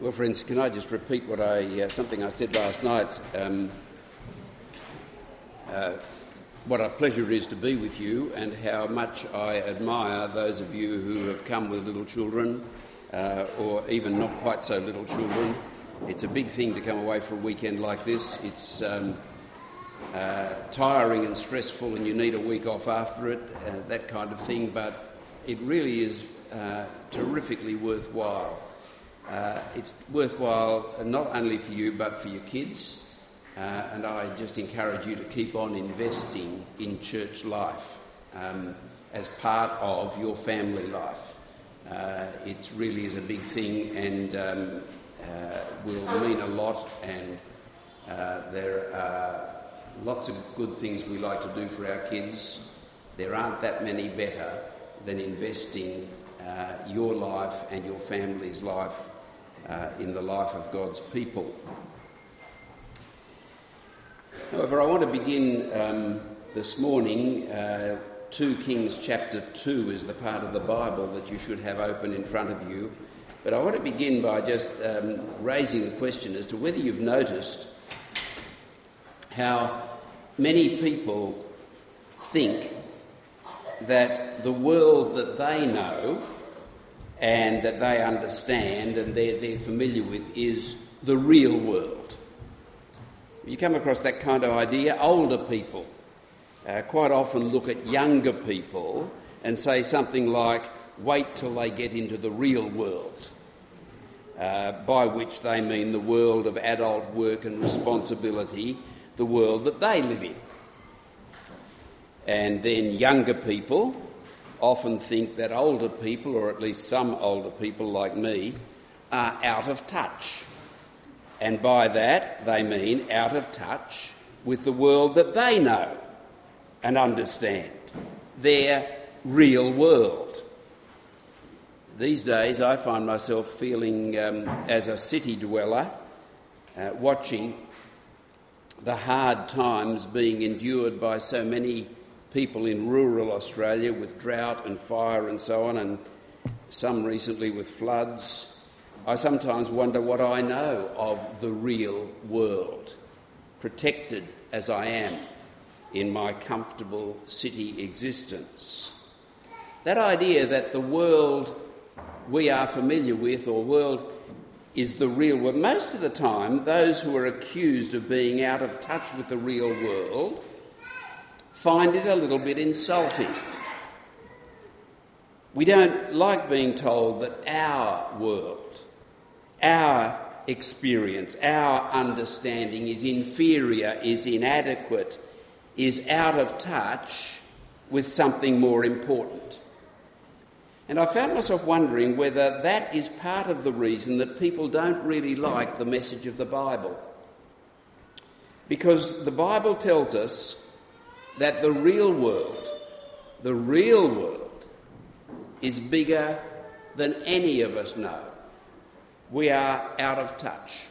Well, friends, can I just repeat what I uh, something I said last night? Um, uh, what a pleasure it is to be with you, and how much I admire those of you who have come with little children, uh, or even not quite so little children. It's a big thing to come away for a weekend like this. It's um, uh, tiring and stressful, and you need a week off after it, uh, that kind of thing. But it really is uh, terrifically worthwhile. Uh, it's worthwhile not only for you but for your kids. Uh, and I just encourage you to keep on investing in church life um, as part of your family life. Uh, it really is a big thing and um, uh, will mean a lot, and uh, there are lots of good things we like to do for our kids. There aren't that many better than investing uh, your life and your family's life uh, in the life of God's people. However, I want to begin um, this morning. Uh, 2 Kings chapter 2 is the part of the Bible that you should have open in front of you. But I want to begin by just um, raising the question as to whether you've noticed how many people think that the world that they know and that they understand and they're, they're familiar with is the real world. You come across that kind of idea, older people uh, quite often look at younger people and say something like, wait till they get into the real world, uh, by which they mean the world of adult work and responsibility, the world that they live in. And then younger people often think that older people, or at least some older people like me, are out of touch. And by that they mean out of touch with the world that they know and understand, their real world. These days, I find myself feeling, um, as a city dweller, uh, watching the hard times being endured by so many people in rural Australia with drought and fire and so on, and some recently with floods. I sometimes wonder what I know of the real world, protected as I am in my comfortable city existence. That idea that the world we are familiar with or world is the real world, most of the time, those who are accused of being out of touch with the real world find it a little bit insulting. We don't like being told that our world, our experience, our understanding is inferior, is inadequate, is out of touch with something more important. And I found myself wondering whether that is part of the reason that people don't really like the message of the Bible. Because the Bible tells us that the real world, the real world, is bigger than any of us know. We are out of touch,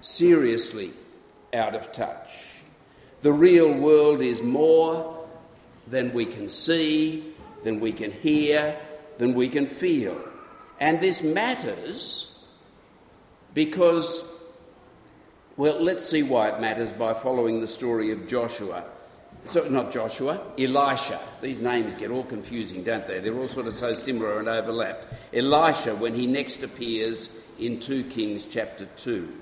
seriously out of touch. The real world is more than we can see, than we can hear, than we can feel. And this matters because, well, let's see why it matters by following the story of Joshua. So, not Joshua, Elisha. These names get all confusing, don't they? They're all sort of so similar and overlapped. Elisha, when he next appears in 2 Kings chapter 2.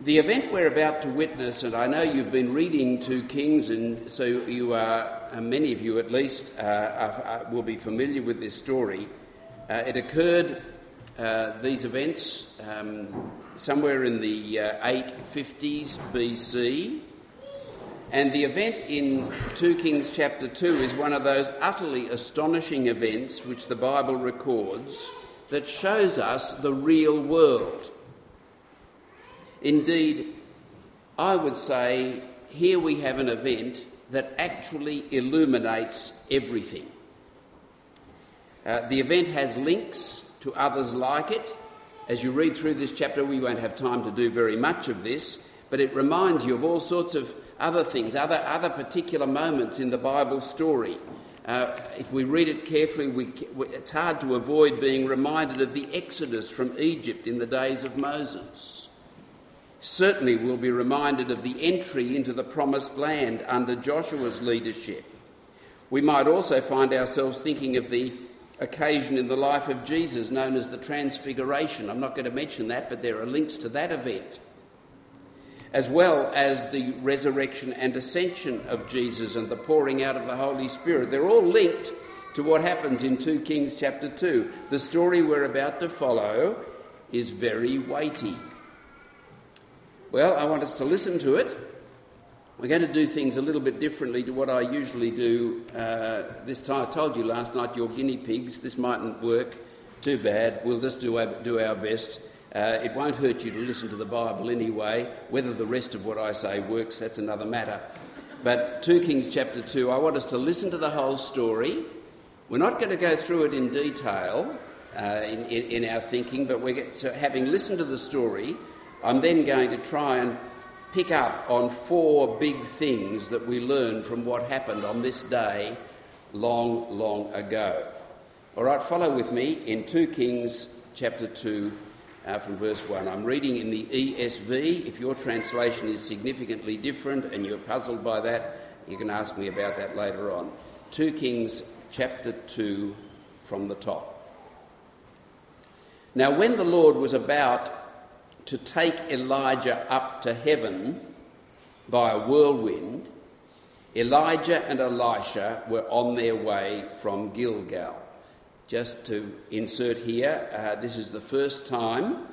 The event we're about to witness, and I know you've been reading 2 Kings, and so you are, uh, many of you at least, uh, are, are, will be familiar with this story. Uh, it occurred, uh, these events, um, somewhere in the 850s uh, BC. And the event in 2 Kings chapter 2 is one of those utterly astonishing events which the Bible records that shows us the real world. Indeed, I would say here we have an event that actually illuminates everything. Uh, the event has links to others like it. As you read through this chapter, we won't have time to do very much of this, but it reminds you of all sorts of other things, other, other particular moments in the Bible story. uh, if we read it carefully, we, it's hard to avoid being reminded of the exodus from Egypt in the days of Moses. Certainly, we'll be reminded of the entry into the promised land under Joshua's leadership. We might also find ourselves thinking of the occasion in the life of Jesus known as the Transfiguration. I'm not going to mention that, but there are links to that event. As well as the resurrection and ascension of Jesus and the pouring out of the Holy Spirit. They're all linked to what happens in 2 Kings chapter 2. The story we're about to follow is very weighty. Well, I want us to listen to it we're going to do things a little bit differently to what I usually do uh, this time. I told you last night you're guinea pigs. This mightn't work too bad. We'll just do our, do our best. Uh, it won't hurt you to listen to the Bible anyway. Whether the rest of what I say works, that's another matter. But 2 Kings chapter 2, I want us to listen to the whole story. We're not going to go through it in detail uh, in, in, in, our thinking, but we're, so having listened to the story, I'm then going to try and pick up on four big things that we learn from what happened on this day long, long ago. All right, follow with me in 2 Kings chapter 2 uh, from verse 1. I'm reading in the ESV. If your translation is significantly different and you're puzzled by that, you can ask me about that later on. 2 Kings chapter 2 from the top. Now, when the Lord was about to take Elijah up to heaven by a whirlwind, Elijah and Elisha were on their way from Gilgal. Just to insert here, uh, this is the first time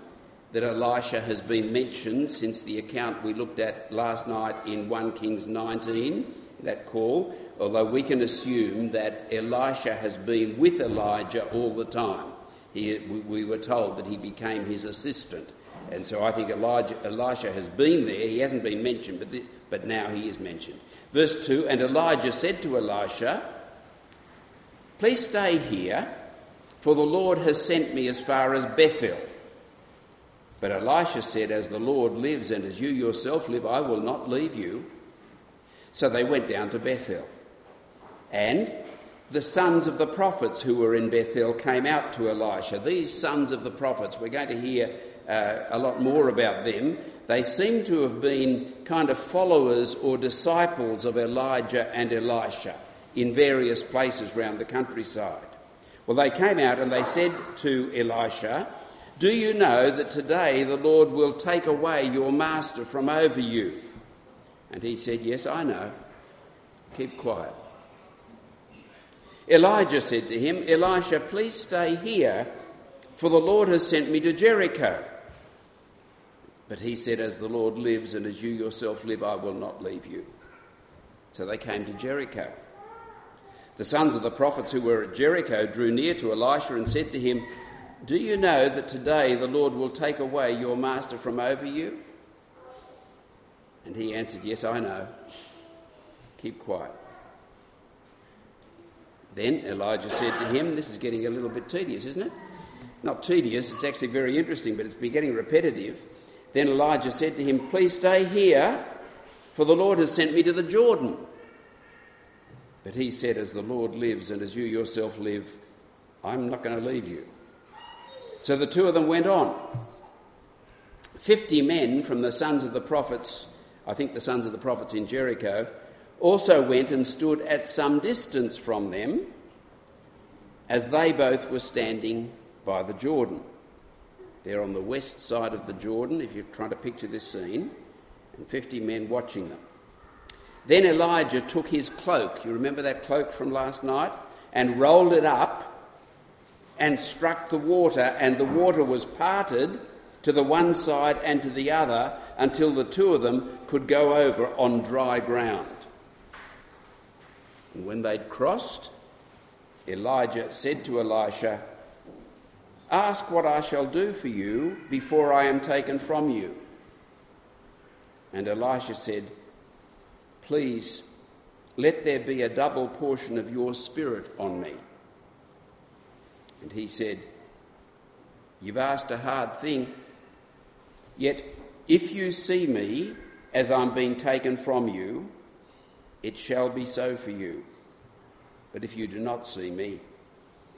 that Elisha has been mentioned since the account we looked at last night in 1 Kings 19, that call, although we can assume that Elisha has been with Elijah all the time. He, we were told that he became his assistant. And so I think Elijah, Elisha has been there. He hasn't been mentioned, but, the, but now he is mentioned. Verse 2 And Elijah said to Elisha, Please stay here, for the Lord has sent me as far as Bethel. But Elisha said, As the Lord lives and as you yourself live, I will not leave you. So they went down to Bethel. And the sons of the prophets who were in Bethel came out to Elisha. These sons of the prophets, we're going to hear uh, a lot more about them. They seem to have been kind of followers or disciples of Elijah and Elisha in various places around the countryside. Well, they came out and they said to Elisha, Do you know that today the Lord will take away your master from over you? And he said, Yes, I know. Keep quiet. Elijah said to him, Elisha, please stay here, for the Lord has sent me to Jericho. But he said, As the Lord lives and as you yourself live, I will not leave you. So they came to Jericho. The sons of the prophets who were at Jericho drew near to Elisha and said to him, Do you know that today the Lord will take away your master from over you? And he answered, Yes, I know. Keep quiet. Then Elijah said to him, This is getting a little bit tedious, isn't it? Not tedious, it's actually very interesting, but it's getting repetitive. Then Elijah said to him, Please stay here, for the Lord has sent me to the Jordan. But he said, As the Lord lives and as you yourself live, I'm not going to leave you. So the two of them went on. Fifty men from the sons of the prophets, I think the sons of the prophets in Jericho, also went and stood at some distance from them as they both were standing by the Jordan. They're on the west side of the Jordan, if you're trying to picture this scene, and 50 men watching them. Then Elijah took his cloak, you remember that cloak from last night, and rolled it up and struck the water, and the water was parted to the one side and to the other until the two of them could go over on dry ground. And when they'd crossed, Elijah said to Elisha, Ask what I shall do for you before I am taken from you. And Elisha said, Please, let there be a double portion of your spirit on me. And he said, You've asked a hard thing, yet if you see me as I'm being taken from you, it shall be so for you. But if you do not see me,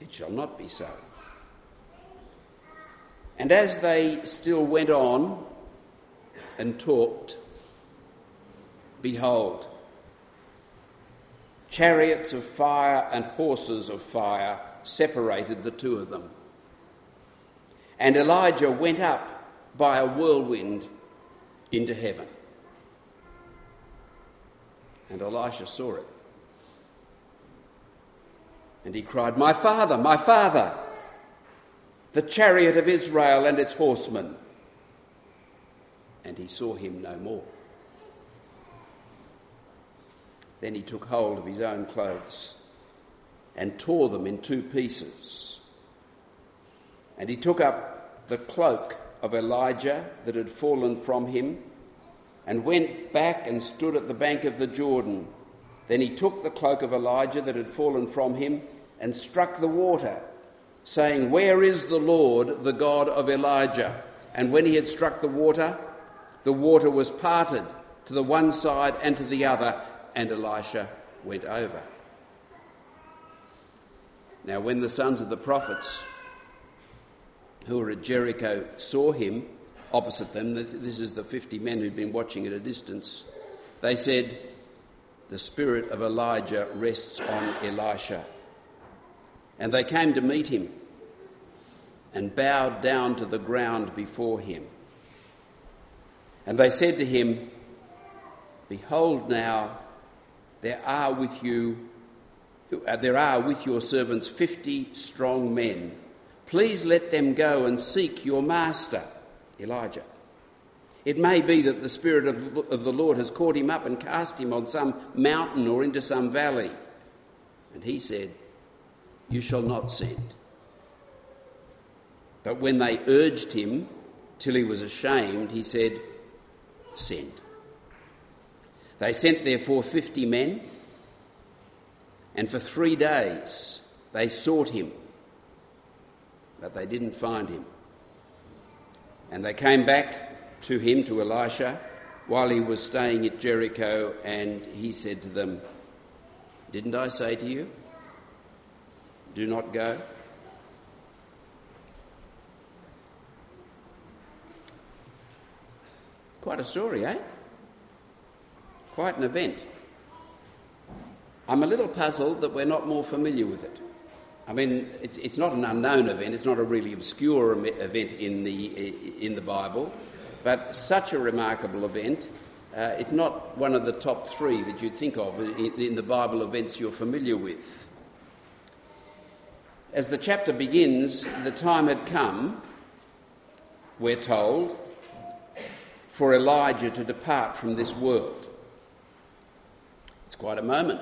it shall not be so. And as they still went on and talked, behold, chariots of fire and horses of fire separated the two of them. And Elijah went up by a whirlwind into heaven. And Elisha saw it. And he cried, My father, my father, the chariot of Israel and its horsemen. And he saw him no more. Then he took hold of his own clothes and tore them in two pieces. And he took up the cloak of Elijah that had fallen from him and went back and stood at the bank of the Jordan. Then he took the cloak of Elijah that had fallen from him and struck the water, saying, Where is the Lord, the God of Elijah? And when he had struck the water, the water was parted to the one side and to the other, and Elisha went over. Now, when the sons of the prophets who were at Jericho saw him opposite them, this is the 50 men who'd been watching at a distance, they said, The spirit of Elijah rests on Elisha. And they came to meet him and bowed down to the ground before him. And they said to him, Behold, now there are with you, uh, there are with your servants fifty strong men. Please let them go and seek your master, Elijah. It may be that the Spirit of the Lord has caught him up and cast him on some mountain or into some valley. And he said, you shall not send. But when they urged him till he was ashamed, he said, Send. They sent therefore fifty men, and for three days they sought him, but they didn't find him. And they came back to him, to Elisha, while he was staying at Jericho, and he said to them, Didn't I say to you? do not go? Quite a story, eh? Quite an event. I'm a little puzzled that we're not more familiar with it. I mean, it's, it's not an unknown event, it's not a really obscure event in the, in the Bible, but such a remarkable event. Uh, it's not one of the top three that you'd think of in, in the Bible events you're familiar with. As the chapter begins, the time had come, we're told, for Elijah to depart from this world. Quite a moment.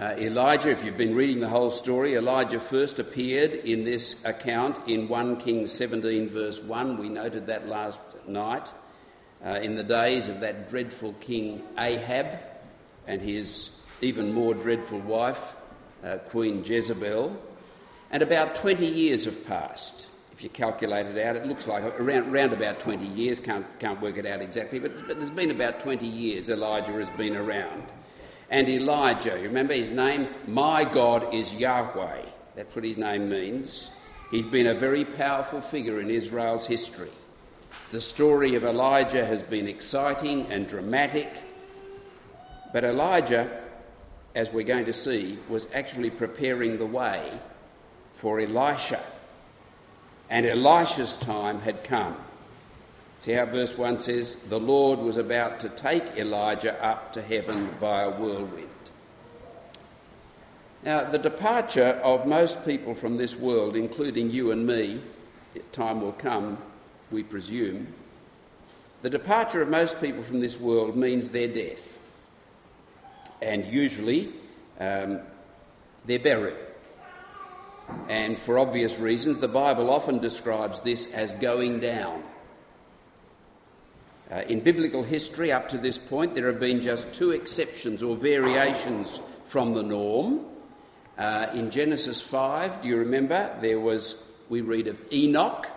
Uh, Elijah, if you've been reading the whole story, Elijah first appeared in this account in 1 Kings 17, verse 1. We noted that last night. Uh, in the days of that dreadful king Ahab and his even more dreadful wife, uh, Queen Jezebel. And about 20 years have passed. If you calculate it out, it looks like around, around about 20 years. Can't, can't work it out exactly, but, but there's been about 20 years Elijah has been around. And Elijah, remember his name? My God is Yahweh. That's what his name means. He's been a very powerful figure in Israel's history. The story of Elijah has been exciting and dramatic, but Elijah, as we're going to see, was actually preparing the way for Elisha. And Elisha's time had come. See how verse 1 says, The Lord was about to take Elijah up to heaven by a whirlwind. Now, the departure of most people from this world, including you and me, time will come, we presume, the departure of most people from this world means their death. And usually, um, their burial. And for obvious reasons, the Bible often describes this as going down. Uh, in biblical history, up to this point, there have been just two exceptions or variations from the norm. Uh, in Genesis 5, do you remember? There was, we read of Enoch,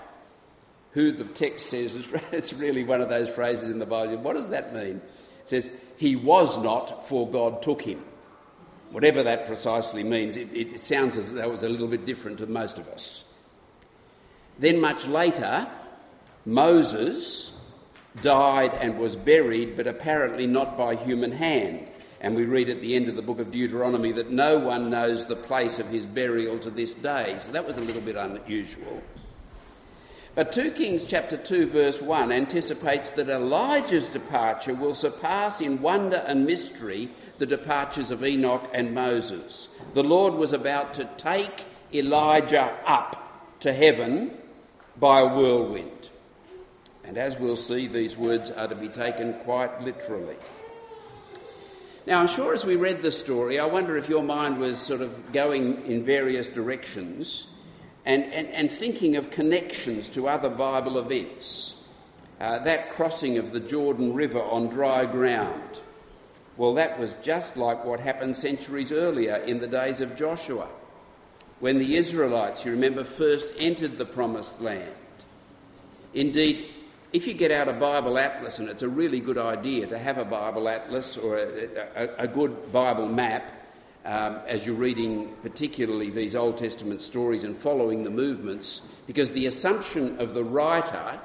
who the text says is it's really one of those phrases in the Bible. What does that mean? It says, He was not, for God took him. Whatever that precisely means, it, it sounds as though it was a little bit different to most of us. Then, much later, Moses died and was buried, but apparently not by human hand. And we read at the end of the book of Deuteronomy that no one knows the place of his burial to this day. So that was a little bit unusual. But 2 Kings chapter 2 verse 1 anticipates that Elijah's departure will surpass in wonder and mystery the departures of Enoch and Moses. The Lord was about to take Elijah up to heaven by a whirlwind. And as we'll see, these words are to be taken quite literally. Now, I'm sure as we read the story, I wonder if your mind was sort of going in various directions and, and, and thinking of connections to other Bible events. Uh, that crossing of the Jordan River on dry ground. Well, that was just like what happened centuries earlier in the days of Joshua, when the Israelites, you remember, first entered the promised land. Indeed, if you get out a Bible atlas, and it's a really good idea to have a Bible atlas or a, a, a good Bible map um, as you're reading particularly these Old Testament stories and following the movements, because the assumption of the writer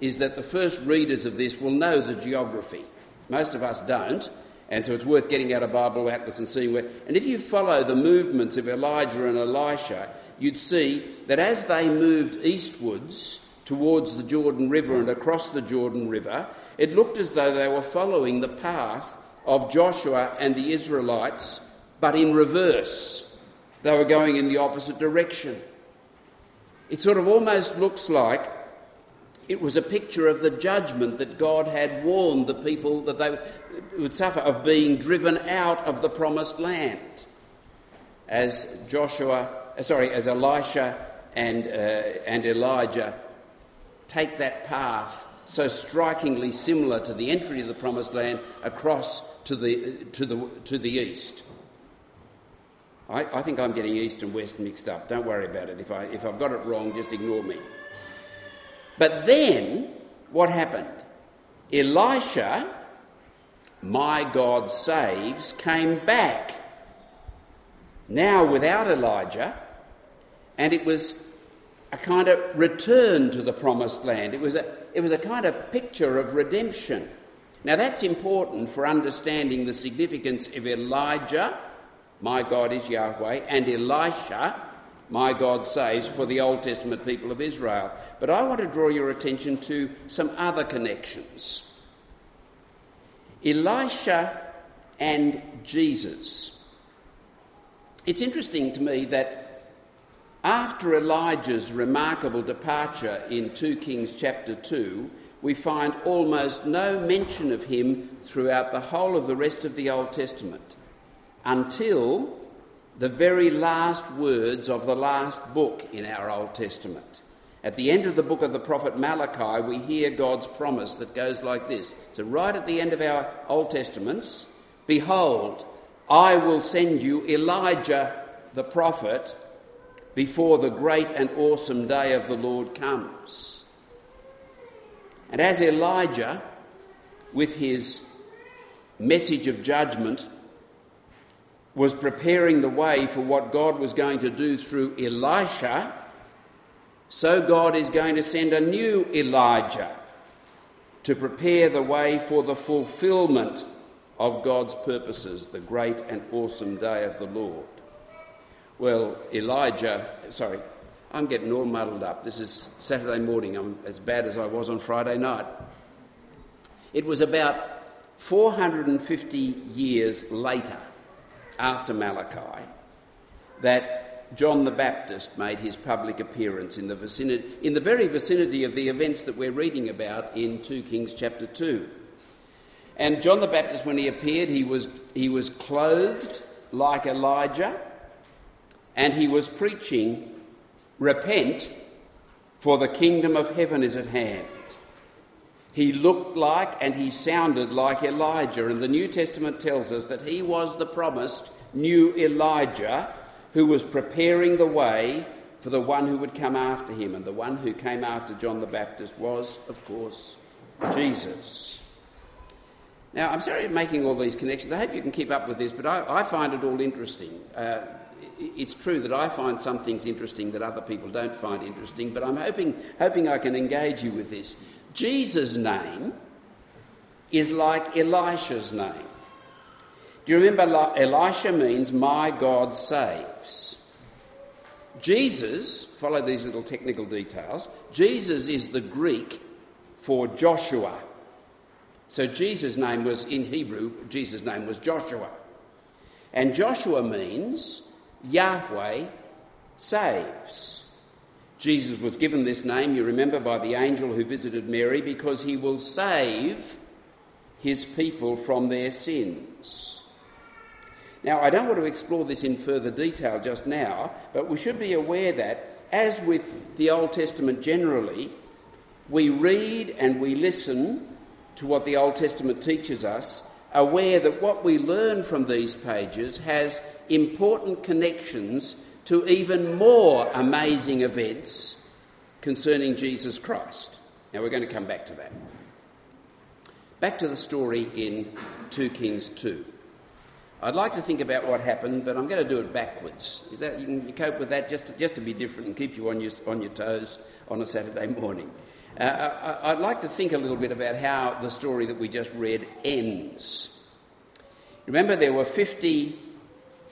is that the first readers of this will know the geography. Most of us don't, and so it's worth getting out a Bible atlas and seeing where. And if you follow the movements of Elijah and Elisha, you'd see that as they moved eastwards, towards the Jordan River and across the Jordan River, it looked as though they were following the path of Joshua and the Israelites, but in reverse. They were going in the opposite direction. It sort of almost looks like it was a picture of the judgment that God had warned the people that they would suffer of being driven out of the promised land. As Joshua, sorry, as Elisha and, uh, and Elijah take that path so strikingly similar to the entry of the promised land across to the, to the, to the east. I, I think I'm getting east and west mixed up. Don't worry about it. If, I, if I've got it wrong, just ignore me. But then, what happened? Elisha, my God saves, came back. Now without Elijah, and it was a kind of return to the promised land. It was a, it was a kind of picture of redemption. Now, that's important for understanding the significance of Elijah, my God is Yahweh, and Elisha, my God saves, for the Old Testament people of Israel. But I want to draw your attention to some other connections. Elisha and Jesus. It's interesting to me that after Elijah's remarkable departure in 2 Kings chapter 2, we find almost no mention of him throughout the whole of the rest of the Old Testament until the very last words of the last book in our Old Testament. At the end of the book of the prophet Malachi, we hear God's promise that goes like this. So, right at the end of our Old Testaments, behold, I will send you Elijah the prophet before the great and awesome day of the Lord comes. And as Elijah, with his message of judgment, was preparing the way for what God was going to do through Elisha, so God is going to send a new Elijah to prepare the way for the fulfillment of God's purposes, the great and awesome day of the Lord. Well, Elijah, sorry, I'm getting all muddled up. This is Saturday morning. I'm as bad as I was on Friday night. It was about 450 years later, after Malachi, that John the Baptist made his public appearance in the, vicinity, in the very vicinity of the events that we're reading about in 2 Kings chapter 2. And John the Baptist, when he appeared, he was, he was clothed like Elijah and he was preaching, Repent, for the kingdom of heaven is at hand. He looked like and he sounded like Elijah, and the New Testament tells us that he was the promised new Elijah who was preparing the way for the one who would come after him. And the one who came after John the Baptist was, of course, Jesus. Now, I'm sorry I'm making all these connections. I hope you can keep up with this, but I, I find it all interesting. Uh, it's true that I find some things interesting that other people don't find interesting, but I'm hoping, hoping I can engage you with this. Jesus' name is like Elisha's name. Do you remember Elisha means my God saves? Jesus, follow these little technical details, Jesus is the Greek for Joshua. So Jesus' name was, in Hebrew, Jesus' name was Joshua. And Joshua means Yahweh saves. Jesus was given this name, you remember, by the angel who visited Mary because he will save his people from their sins. Now, I don't want to explore this in further detail just now, but we should be aware that, as with the Old Testament generally, we read and we listen to what the Old Testament teaches us, aware that what we learn from these pages has important connections to even more amazing events concerning Jesus Christ. Now, we're going to come back to that. Back to the story in 2 Kings 2. I'd like to think about what happened, but I'm going to do it backwards. Is that you can cope with that just to, just to be different and keep you on your on your toes on a Saturday morning? Uh, I, would like to think a little bit about how the story that we just read ends. Remember, there were 50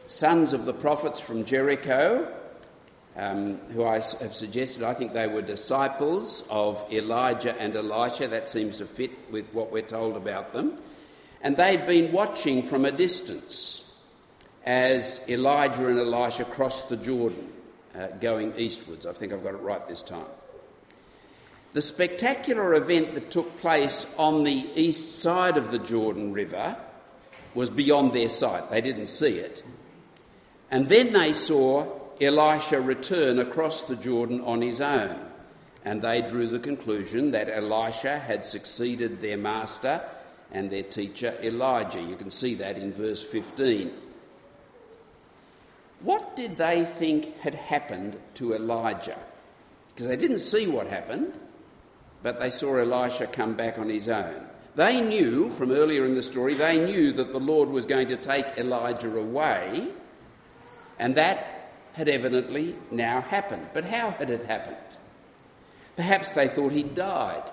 sons of the prophets from Jericho, um, who I have suggested, I think they were disciples of Elijah and Elisha. That seems to fit with what we're told about them. And they'd been watching from a distance as Elijah and Elisha crossed the Jordan, uh, going eastwards. I think I've got it right this time. The spectacular event that took place on the east side of the Jordan River was beyond their sight. They didn't see it. And then they saw Elisha return across the Jordan on his own. And they drew the conclusion that Elisha had succeeded their master and their teacher Elijah. You can see that in verse 15. What did they think had happened to Elijah? Because they didn't see what happened, but they saw Elisha come back on his own. They knew from earlier in the story, they knew that the Lord was going to take Elijah away and that had evidently now happened. But how had it happened? Perhaps they thought he'd died.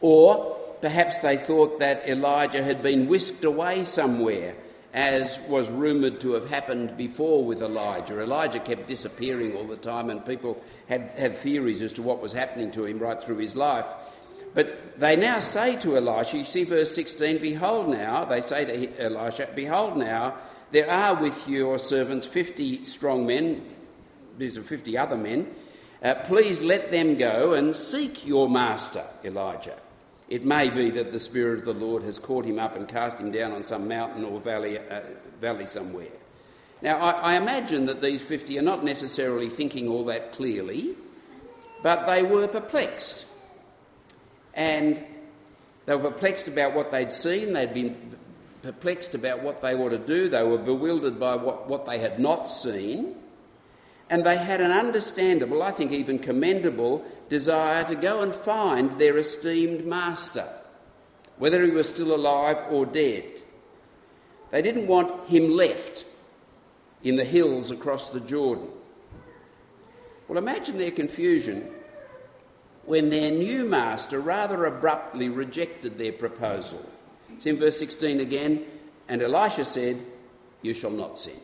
Or perhaps they thought that Elijah had been whisked away somewhere, as was rumoured to have happened before with Elijah. Elijah kept disappearing all the time, and people had, had theories as to what was happening to him right through his life. But they now say to Elisha, you see verse 16, Behold now, they say to Elisha, Behold now, there are with your servants 50 strong men, these are 50 other men. Uh, please let them go and seek your master, Elijah. It may be that the Spirit of the Lord has caught him up and cast him down on some mountain or valley, uh, valley somewhere. Now, I, I imagine that these 50 are not necessarily thinking all that clearly, but they were perplexed. And they were perplexed about what they'd seen. They'd been perplexed about what they ought to do. They were bewildered by what, what they had not seen. And they had an understandable, I think even commendable, desire to go and find their esteemed master, whether he was still alive or dead. They didn't want him left in the hills across the Jordan. Well, imagine their confusion when their new master rather abruptly rejected their proposal. It's in verse 16 again. And Elisha said, You shall not send.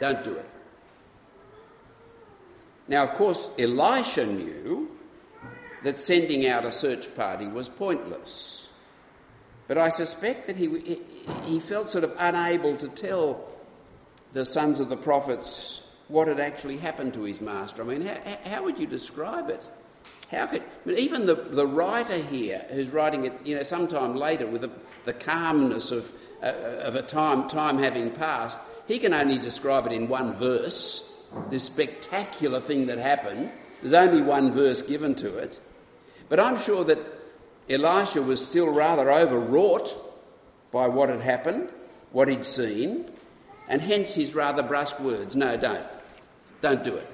Don't do it. Now, of course, Elisha knew that sending out a search party was pointless. But I suspect that he, he felt sort of unable to tell the sons of the prophets what had actually happened to his master. I mean, how, how would you describe it? How could, I mean, even the, the writer here, who's writing it, you know, sometime later with the, the calmness of, uh, of a time, time having passed, he can only describe it in one verse, this spectacular thing that happened. There's only one verse given to it. But I'm sure that Elisha was still rather overwrought by what had happened, what he'd seen, and hence his rather brusque words no, don't. Don't do it.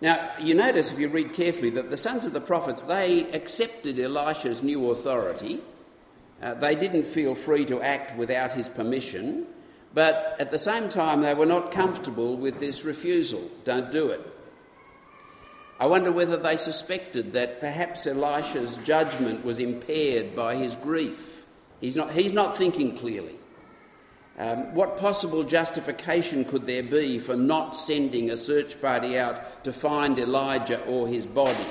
Now, you notice if you read carefully that the sons of the prophets, they accepted Elisha's new authority. Uh, they didn't feel free to act without his permission, but at the same time, they were not comfortable with this refusal. Don't do it. I wonder whether they suspected that perhaps Elisha's judgment was impaired by his grief. He's not, he's not thinking clearly. Um, what possible justification could there be for not sending a search party out to find Elijah or his body?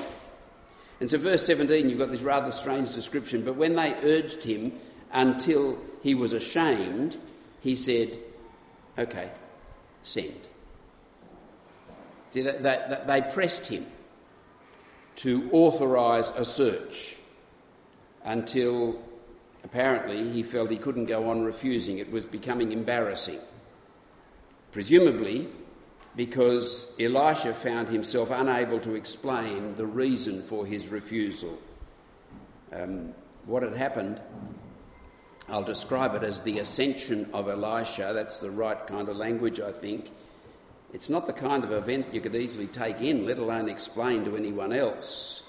And so, verse 17, you've got this rather strange description. But when they urged him until he was ashamed, he said, Okay, send. See, they, they, they pressed him to authorise a search until Apparently, he felt he couldn't go on refusing. It was becoming embarrassing. Presumably, because Elisha found himself unable to explain the reason for his refusal. Um, what had happened, I'll describe it as the ascension of Elisha. That's the right kind of language, I think. It's not the kind of event you could easily take in, let alone explain to anyone else.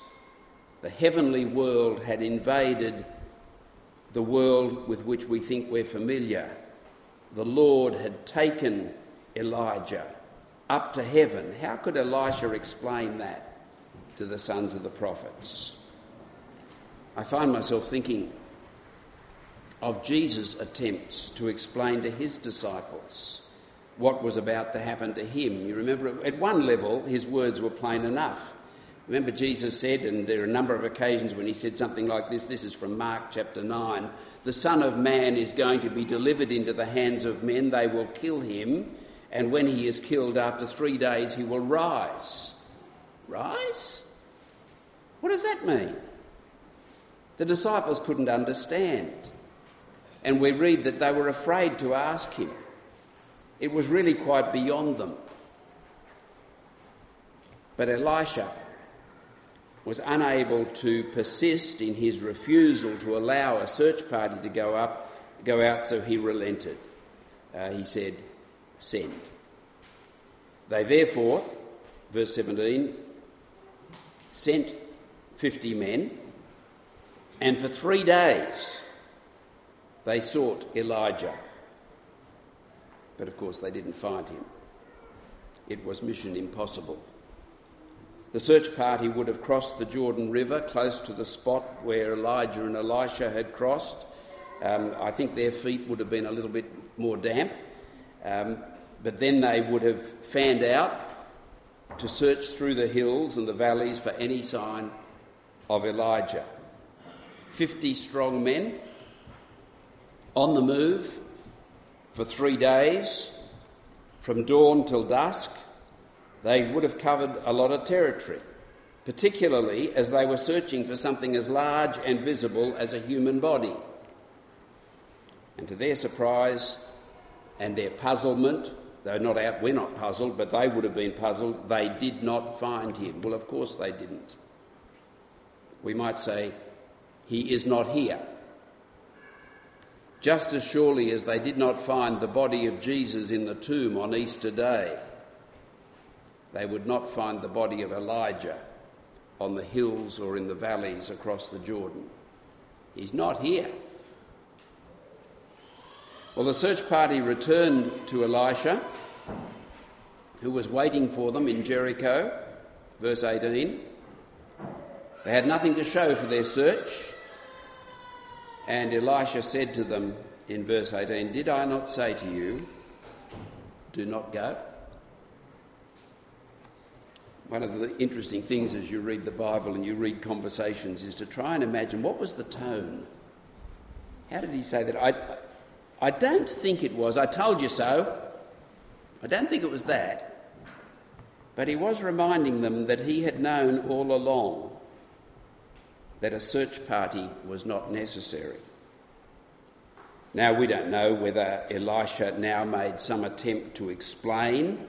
The heavenly world had invaded the world with which we think we're familiar. The Lord had taken Elijah up to heaven. How could Elisha explain that to the sons of the prophets? I find myself thinking of Jesus' attempts to explain to his disciples what was about to happen to him. You remember, at one level, his words were plain enough. Remember, Jesus said, and there are a number of occasions when he said something like this. This is from Mark chapter 9 The Son of Man is going to be delivered into the hands of men. They will kill him, and when he is killed, after three days, he will rise. Rise? What does that mean? The disciples couldn't understand. And we read that they were afraid to ask him. It was really quite beyond them. But Elisha was unable to persist in his refusal to allow a search party to go up, go out, so he relented. Uh, he said, "Send." They therefore, verse 17, sent 50 men, and for three days they sought Elijah. But of course, they didn't find him. It was mission impossible. The search party would have crossed the Jordan River close to the spot where Elijah and Elisha had crossed. Um, I think their feet would have been a little bit more damp, um, but then they would have fanned out to search through the hills and the valleys for any sign of Elijah. 50 strong men on the move for three days, from dawn till dusk they would have covered a lot of territory, particularly as they were searching for something as large and visible as a human body. And to their surprise and their puzzlement, though not out, we're not puzzled, but they would have been puzzled, they did not find him. Well, of course they didn't. We might say, He is not here. Just as surely as they did not find the body of Jesus in the tomb on Easter Day, they would not find the body of Elijah on the hills or in the valleys across the Jordan. He's not here. Well, the search party returned to Elisha, who was waiting for them in Jericho, verse 18. They had nothing to show for their search, and Elisha said to them in verse 18, Did I not say to you, do not go? one of the interesting things as you read the Bible and you read conversations is to try and imagine what was the tone? How did he say that? I, I don't think it was, I told you so. I don't think it was that. But he was reminding them that he had known all along that a search party was not necessary. Now, we don't know whether Elisha now made some attempt to explain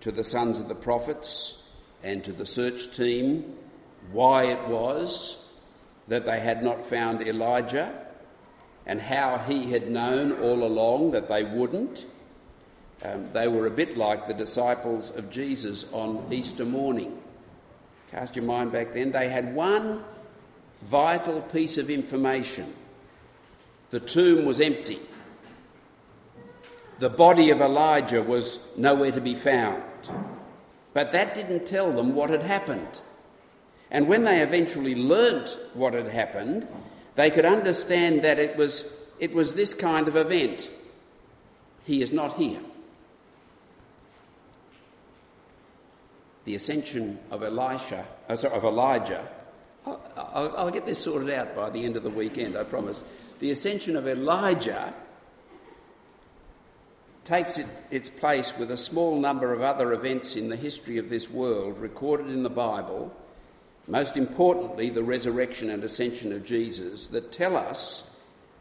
to the sons of the prophets and to the search team why it was that they had not found Elijah and how he had known all along that they wouldn't. Um, they were a bit like the disciples of Jesus on Easter morning. Cast your mind back then. They had one vital piece of information the tomb was empty, the body of Elijah was nowhere to be found. But that didn't tell them what had happened. And when they eventually learnt what had happened, they could understand that it was, it was this kind of event. He is not here. The ascension of Elisha, uh, sorry, of Elijah. I'll, I'll, get this sorted out by the end of the weekend, I promise. The ascension of Elijah takes it, its place with a small number of other events in the history of this world recorded in the Bible most importantly, the resurrection and ascension of Jesus, that tell us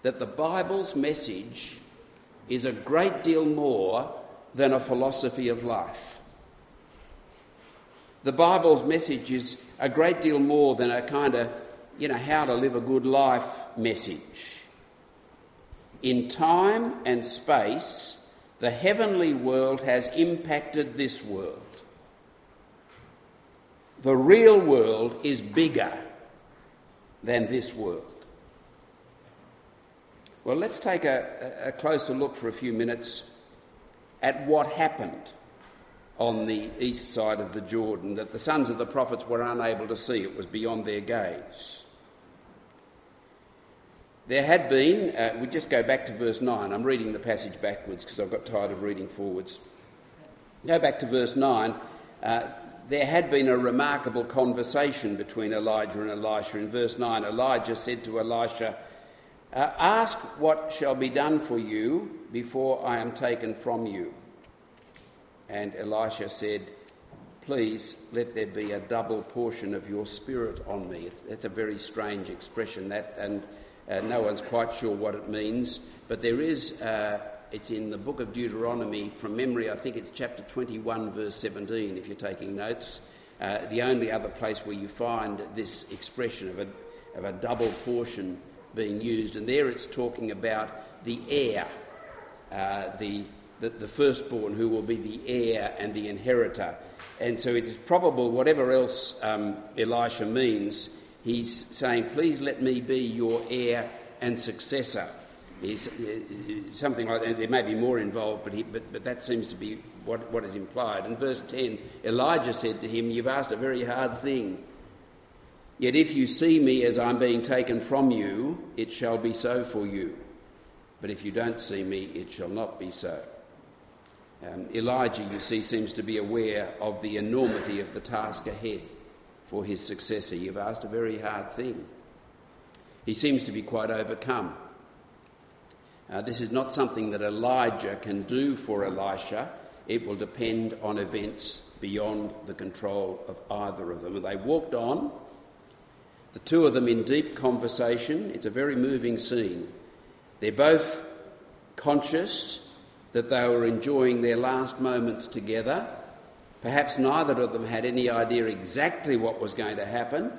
that the Bible's message is a great deal more than a philosophy of life. The Bible's message is a great deal more than a kind of, you know, how to live a good life message. In time and space, the heavenly world has impacted this world. The real world is bigger than this world. Well, let's take a, a, closer look for a few minutes at what happened on the east side of the Jordan that the sons of the prophets were unable to see. It was beyond their gaze. There had been, uh, we just go back to verse 9. I'm reading the passage backwards because I've got tired of reading forwards. Go back to verse 9. Uh, there had been a remarkable conversation between Elijah and Elisha. In verse 9, Elijah said to Elisha, uh, Ask what shall be done for you before I am taken from you. And Elisha said, Please let there be a double portion of your spirit on me. It's a very strange expression, that, and uh, no one's quite sure what it means, but there is. Uh, it's in the book of Deuteronomy from memory. I think it's chapter 21, verse 17, if you're taking notes. Uh, the only other place where you find this expression of a, of a double portion being used. And there it's talking about the heir, uh, the, the, the firstborn who will be the heir and the inheritor. And so it is probable, whatever else um, Elisha means, he's saying, Please let me be your heir and successor is uh, something like that. There may be more involved, but, he, but, but that seems to be what, what is implied. In verse 10, Elijah said to him, You've asked a very hard thing. Yet if you see me as I'm being taken from you, it shall be so for you. But if you don't see me, it shall not be so. Um, Elijah, you see, seems to be aware of the enormity of the task ahead for his successor. You've asked a very hard thing. He seems to be quite overcome uh, this is not something that Elijah can do for Elisha. It will depend on events beyond the control of either of them. And they walked on, the two of them in deep conversation. It's a very moving scene. They're both conscious that they were enjoying their last moments together. Perhaps neither of them had any idea exactly what was going to happen,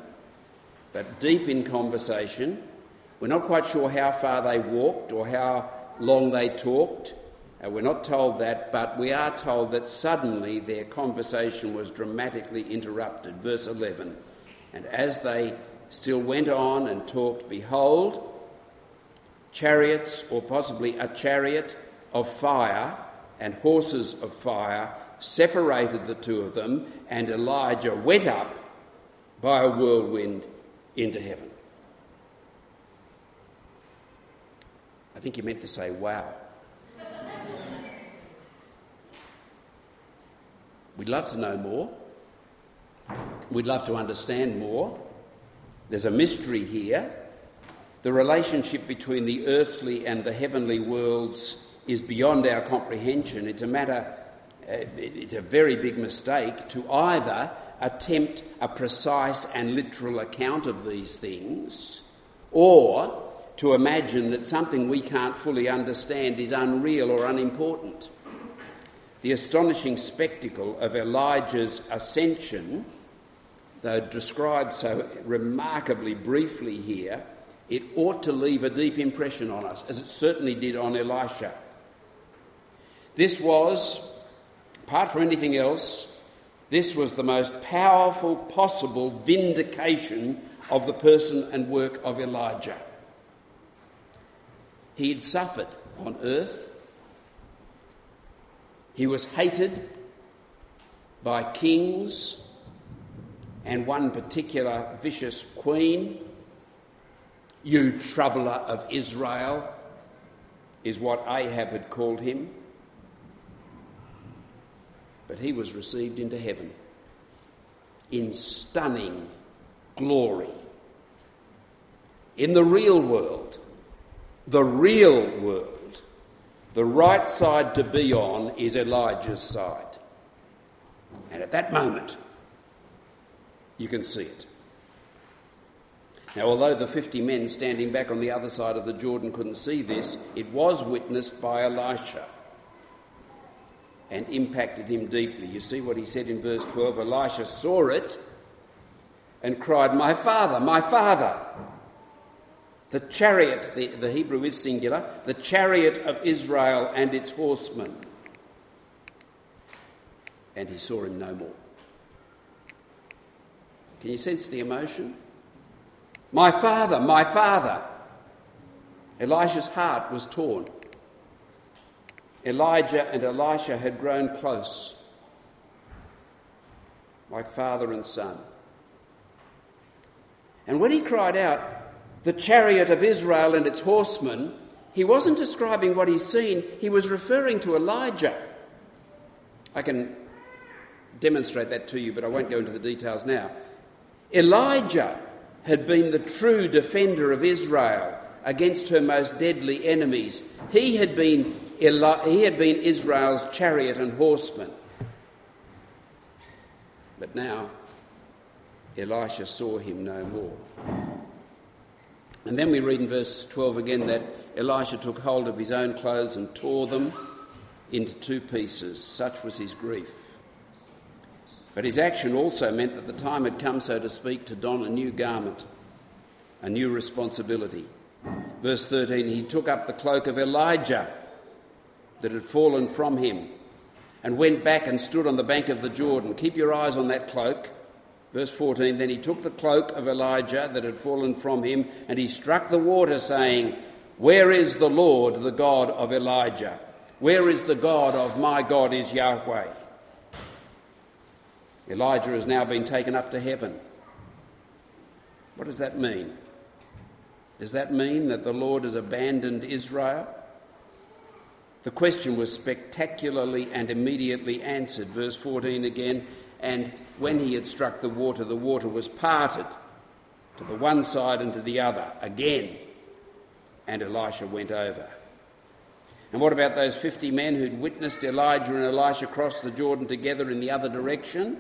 but deep in conversation, we're not quite sure how far they walked or how long they talked. We're not told that, but we are told that suddenly their conversation was dramatically interrupted. Verse 11. And as they still went on and talked, behold, chariots, or possibly a chariot of fire and horses of fire, separated the two of them, and Elijah went up by a whirlwind into heaven. I think you meant to say, wow. We'd love to know more. We'd love to understand more. There's a mystery here. The relationship between the earthly and the heavenly worlds is beyond our comprehension. It's a matter, uh, it's a very big mistake to either attempt a precise and literal account of these things or to imagine that something we can't fully understand is unreal or unimportant. The astonishing spectacle of Elijah's ascension, though described so remarkably briefly here, it ought to leave a deep impression on us, as it certainly did on Elisha. This was, apart from anything else, this was the most powerful possible vindication of the person and work of Elijah. He had suffered on earth, he was hated by kings and one particular vicious queen. You troubler of Israel, is what Ahab had called him. But he was received into heaven in stunning glory. In the real world, the real world, the right side to be on is Elijah's side. And at that moment, you can see it. Now, although the 50 men standing back on the other side of the Jordan couldn't see this, it was witnessed by Elisha and impacted him deeply. You see what he said in verse 12 Elisha saw it and cried, My father, my father. The chariot, the, the Hebrew is singular, the chariot of Israel and its horsemen. And he saw him no more. Can you sense the emotion? My father, my father. Elisha's heart was torn. Elijah and Elisha had grown close, like father and son. And when he cried out, the chariot of Israel and its horsemen, he wasn't describing what he's seen, he was referring to Elijah. I can demonstrate that to you, but I won't go into the details now. Elijah had been the true defender of Israel against her most deadly enemies. He had been, he had been Israel's chariot and horseman. But now Elisha saw him no more. And then we read in verse 12 again that Elisha took hold of his own clothes and tore them into two pieces. Such was his grief. But his action also meant that the time had come, so to speak, to don a new garment, a new responsibility. Verse 13 He took up the cloak of Elijah that had fallen from him and went back and stood on the bank of the Jordan. Keep your eyes on that cloak. Verse 14 Then he took the cloak of Elijah that had fallen from him and he struck the water, saying, Where is the Lord, the God of Elijah? Where is the God of my God is Yahweh? Elijah has now been taken up to heaven. What does that mean? Does that mean that the Lord has abandoned Israel? The question was spectacularly and immediately answered. Verse 14 again, and when he had struck the water, the water was parted to the one side and to the other again, and Elisha went over. And what about those 50 men who'd witnessed Elijah and Elisha cross the Jordan together in the other direction,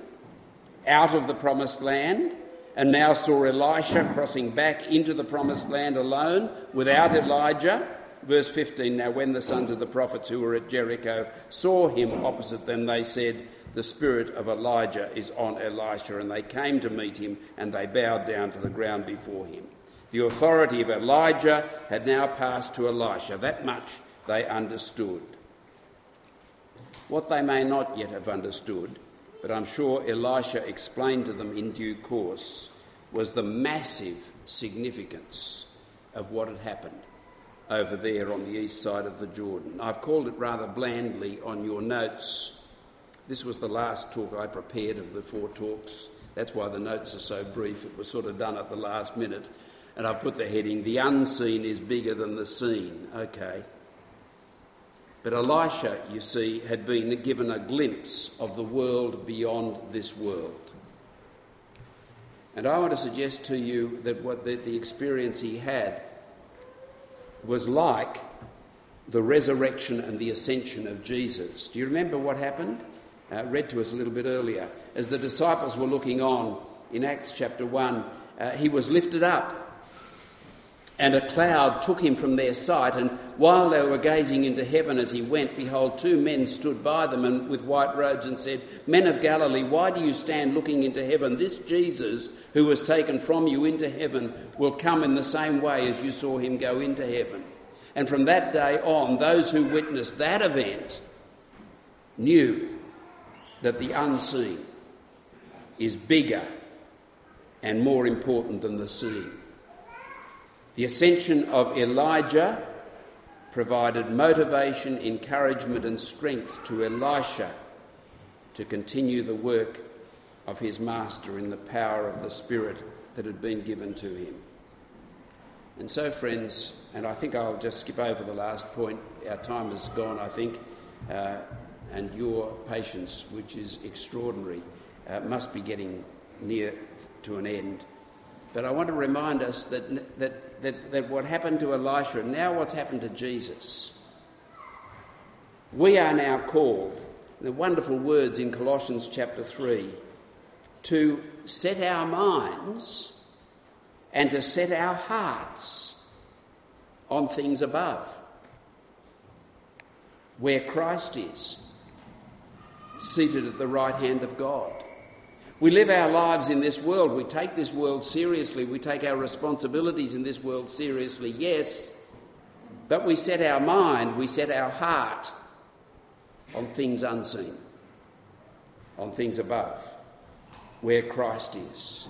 out of the promised land? and now saw Elisha crossing back into the promised land alone without Elijah. Verse 15 Now, when the sons of the prophets who were at Jericho saw him opposite them, they said, The spirit of Elijah is on Elisha. And they came to meet him and they bowed down to the ground before him. The authority of Elijah had now passed to Elisha. That much they understood. What they may not yet have understood but I'm sure Elisha explained to them in due course, was the massive significance of what had happened over there on the east side of the Jordan. I've called it rather blandly on your notes. This was the last talk I prepared of the four talks. That's why the notes are so brief. It was sort of done at the last minute. And I've put the heading, The Unseen is Bigger Than the Seen. Okay. But Elisha, you see, had been given a glimpse of the world beyond this world. And I want to suggest to you that what the, the experience he had was like the resurrection and the ascension of Jesus. Do you remember what happened? Uh, read to us a little bit earlier. As the disciples were looking on in Acts chapter 1, uh, he was lifted up and a cloud took him from their sight, and while they were gazing into heaven as he went, behold, two men stood by them and with white robes and said, Men of Galilee, why do you stand looking into heaven? This Jesus, who was taken from you into heaven, will come in the same way as you saw him go into heaven. And from that day on, those who witnessed that event knew that the unseen is bigger and more important than the seen. The ascension of Elijah provided motivation, encouragement, and strength to Elisha to continue the work of his master in the power of the Spirit that had been given to him. And so, friends, and I think I'll just skip over the last point. Our time is gone, I think, uh, and your patience, which is extraordinary, uh, must be getting near to an end. But I want to remind us that, that, that, that what happened to Elisha, and now what's happened to Jesus, we are now called, the wonderful words in Colossians chapter 3, to set our minds and to set our hearts on things above, where Christ is, seated at the right hand of God. We live our lives in this world. We take this world seriously. We take our responsibilities in this world seriously, yes. But we set our mind, we set our heart on things unseen, on things above, where Christ is.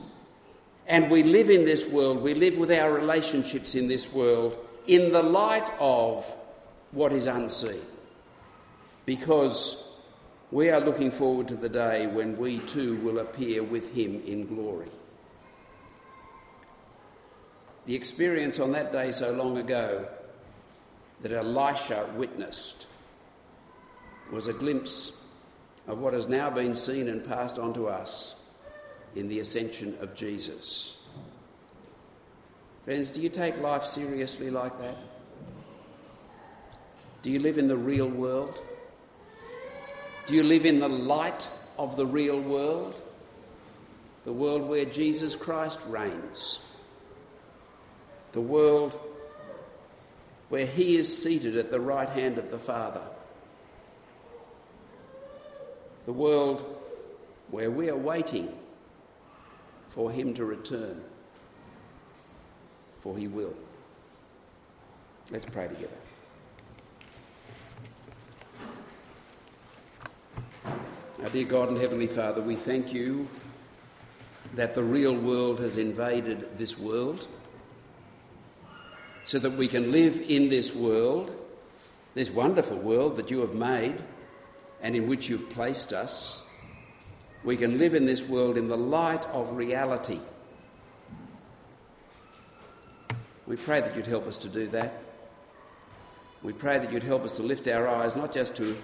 And we live in this world, we live with our relationships in this world in the light of what is unseen. Because we are looking forward to the day when we too will appear with him in glory. The experience on that day so long ago that Elisha witnessed was a glimpse of what has now been seen and passed on to us in the ascension of Jesus. Friends, do you take life seriously like that? Do you live in the real world? Do you live in the light of the real world? The world where Jesus Christ reigns. The world where he is seated at the right hand of the Father. The world where we are waiting for him to return. For he will. Let's pray together. Our dear God and Heavenly Father, we thank you that the real world has invaded this world so that we can live in this world, this wonderful world that you have made and in which you've placed us. We can live in this world in the light of reality. We pray that you'd help us to do that. We pray that you'd help us to lift our eyes not just to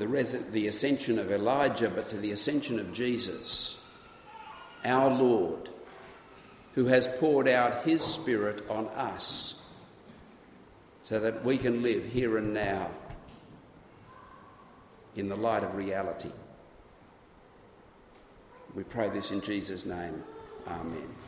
the, res- the ascension of Elijah, but to the ascension of Jesus, our Lord, who has poured out his Spirit on us so that we can live here and now in the light of reality. We pray this in Jesus' name. Amen.